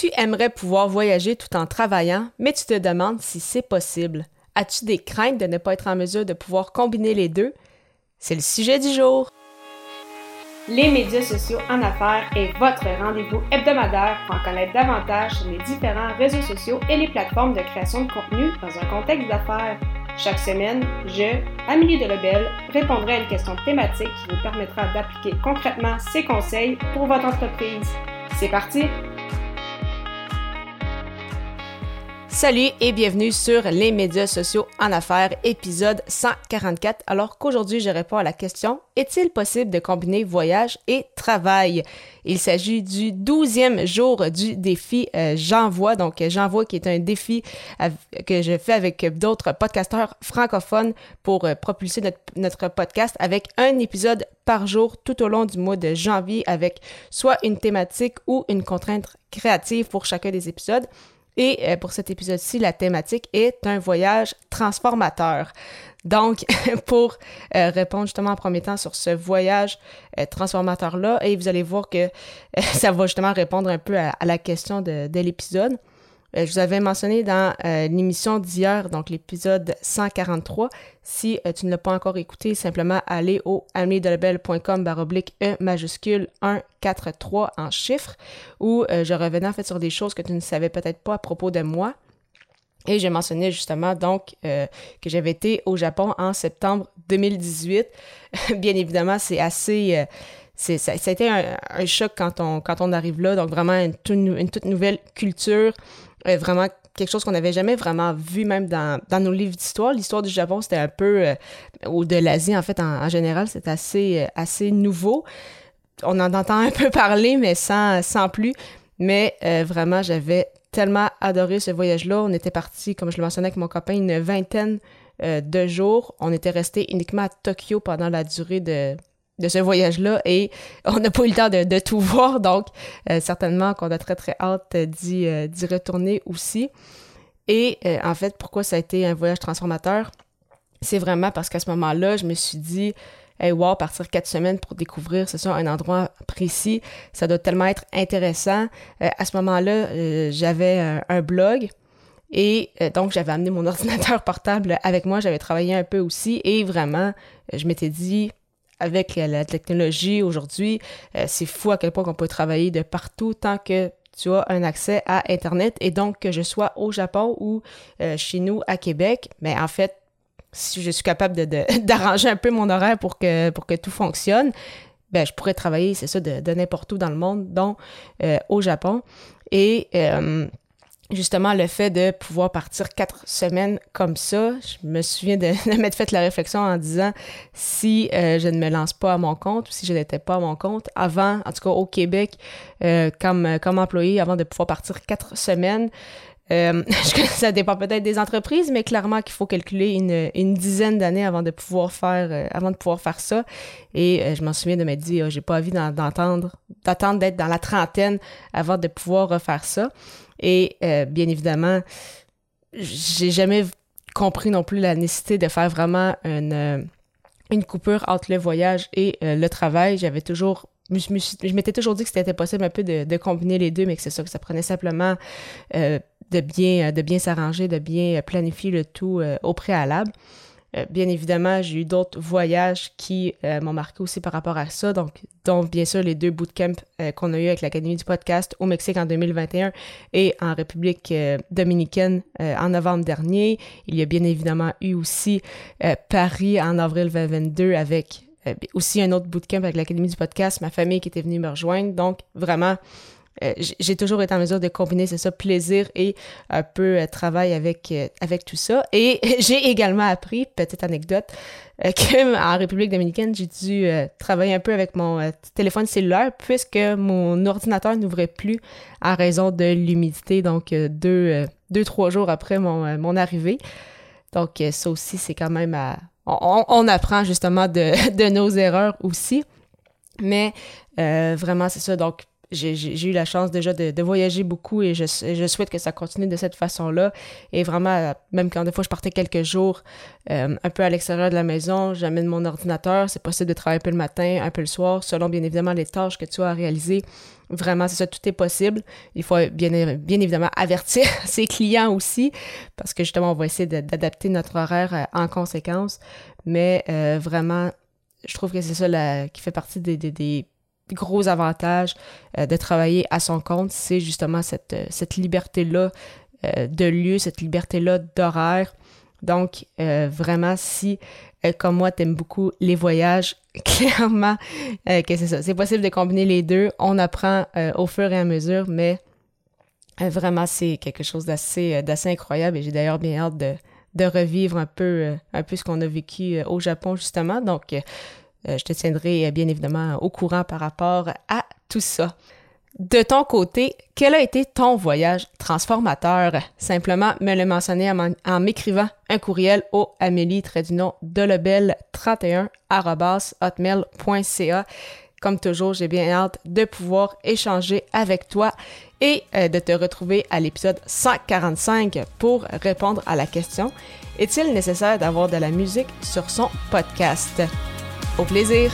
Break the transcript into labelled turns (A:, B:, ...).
A: Tu aimerais pouvoir voyager tout en travaillant, mais tu te demandes si c'est possible. As-tu des craintes de ne pas être en mesure de pouvoir combiner les deux? C'est le sujet du jour.
B: Les médias sociaux en affaires est votre rendez-vous hebdomadaire pour en connaître davantage sur les différents réseaux sociaux et les plateformes de création de contenu dans un contexte d'affaires. Chaque semaine, je, Amélie Delebel, répondrai à une question thématique qui vous permettra d'appliquer concrètement ces conseils pour votre entreprise. C'est parti!
A: Salut et bienvenue sur les médias sociaux en affaires, épisode 144. Alors qu'aujourd'hui, je réponds à la question Est-il possible de combiner voyage et travail? Il s'agit du douzième jour du défi euh, J'envoie. Donc, J'envoie qui est un défi que je fais avec d'autres podcasteurs francophones pour euh, propulser notre, notre podcast avec un épisode par jour tout au long du mois de janvier avec soit une thématique ou une contrainte créative pour chacun des épisodes. Et euh, pour cet épisode-ci, la thématique est un voyage transformateur. Donc, pour euh, répondre justement en premier temps sur ce voyage euh, transformateur-là, et vous allez voir que ça va justement répondre un peu à, la question de l'épisode. Euh, je vous avais mentionné dans euh, l'émission d'hier, donc l'épisode 143. Si euh, tu ne l'as pas encore écouté, simplement aller au ameliedelebel.com baroblique E majuscule 143 en chiffres, où je revenais en fait sur des choses que tu ne savais peut-être pas à propos de moi. Et j'ai mentionné justement donc que j'avais été au Japon en septembre 2018. Bien évidemment, c'est assez ça, ça, a été un, choc quand on, quand on arrive là. Donc, vraiment, une toute nouvelle culture, euh, vraiment quelque chose qu'on n'avait jamais vraiment vu même dans, nos livres d'histoire. L'histoire du Japon, c'était un peu, euh, ou de l'Asie en fait en, général, c'est assez, euh, assez nouveau. On en entend un peu parler, mais sans, sans plus. Mais vraiment, j'avais tellement adoré ce voyage-là. On était parti, comme je le mentionnais avec mon copain, une vingtaine de jours. On était resté uniquement à Tokyo pendant la durée de, de ce voyage-là et on n'a pas eu le temps de, tout voir, donc euh, certainement qu'on a très très hâte d'y, euh, retourner aussi. Et euh, en fait, pourquoi ça a été un voyage transformateur? C'est vraiment parce qu'à ce moment-là, je me suis dit, hey, wow, partir quatre semaines pour découvrir, c'est ça, un endroit précis, ça doit tellement être intéressant. à ce moment-là, j'avais un blog et donc, j'avais amené mon ordinateur portable avec moi, j'avais travaillé un peu aussi et vraiment, je m'étais dit, avec la technologie aujourd'hui, euh, c'est fou à quel point on peut travailler de partout tant que tu as un accès à Internet et donc que je sois au Japon ou euh, chez nous à Québec, mais en fait, si je suis capable d'arranger un peu mon horaire pour que, pour que tout fonctionne, ben, je pourrais travailler, c'est ça, de, n'importe où dans le monde, dont euh, au Japon. Et justement le fait de pouvoir partir quatre semaines comme ça, je me souviens de, m'être fait la réflexion en disant si euh, je ne me lance pas à mon compte ou si je n'étais pas à mon compte avant, en tout cas au Québec, euh, comme, comme employé, avant de pouvoir partir quatre semaines, euh, ça dépend peut-être des entreprises, mais clairement qu'il faut calculer une, une dizaine d'années avant de pouvoir faire euh, avant de pouvoir faire ça. Et euh, je m'en souviens de me dire, j'ai pas envie d'entendre, d'attendre d'être dans la trentaine avant de pouvoir refaire ça. Et bien évidemment, j'ai jamais compris non plus la nécessité de faire vraiment une, une coupure entre le voyage et le travail. J'avais toujours je m'étais toujours dit que c'était possible un peu de, combiner les deux, mais que c'est ça, que ça prenait simplement euh, de bien, de bien s'arranger, de bien planifier le tout euh, au préalable. Euh, bien évidemment, j'ai eu d'autres voyages qui m'ont marqué aussi par rapport à ça, donc dont bien sûr les deux bootcamps qu'on a eu avec l'Académie du podcast au Mexique en 2021 et en République dominicaine en novembre dernier. Il y a bien évidemment eu aussi Paris en avril 2022 avec euh, aussi un autre bootcamp avec l'Académie du podcast, ma famille qui était venue me rejoindre. Donc, vraiment, euh, j'ai toujours été en mesure de combiner, c'est ça, plaisir et un peu euh, travail avec, avec tout ça. Et j'ai également appris, petite anecdote, qu'en République dominicaine, j'ai dû travailler un peu avec mon téléphone cellulaire puisque mon ordinateur n'ouvrait plus en raison de l'humidité, donc deux, deux, trois jours après mon, mon arrivée. Donc, ça aussi, c'est quand même à, on, apprend justement de, nos erreurs aussi. Mais euh, vraiment, c'est ça. Donc, j'ai eu la chance déjà de, voyager beaucoup et je, souhaite que ça continue de cette façon-là. Et vraiment, même quand des fois je partais quelques jours euh, un peu à l'extérieur de la maison, j'amène mon ordinateur. C'est possible de travailler un peu le matin, un peu le soir, selon bien évidemment les tâches que tu as à réaliser. Vraiment, c'est ça, tout est possible. Il faut bien, évidemment avertir ses clients aussi, parce que justement, on va essayer d'adapter notre horaire euh, en conséquence. Mais euh, vraiment, je trouve que c'est ça qui fait partie des, gros avantages euh, de travailler à son compte, c'est justement cette, cette liberté-là de lieu, cette liberté-là d'horaire. Donc, vraiment, si euh, comme moi, t'aimes beaucoup les voyages, clairement euh, que c'est ça. C'est possible de combiner les deux. On apprend euh, au fur et à mesure, mais vraiment, c'est quelque chose d'assez, incroyable et j'ai d'ailleurs bien hâte de, de revivre un peu, un peu ce qu'on a vécu au Japon, justement. Donc, je te tiendrai bien évidemment au courant par rapport à tout ça. De ton côté, quel a été ton voyage transformateur? Simplement me le mentionner en, m'écrivant un courriel au amélie delebel 31 hotmail.ca. Comme toujours, j'ai bien hâte de pouvoir échanger avec toi et euh, de te retrouver à l'épisode 145 pour répondre à la question Est-il nécessaire d'avoir de la musique sur son podcast? Au plaisir!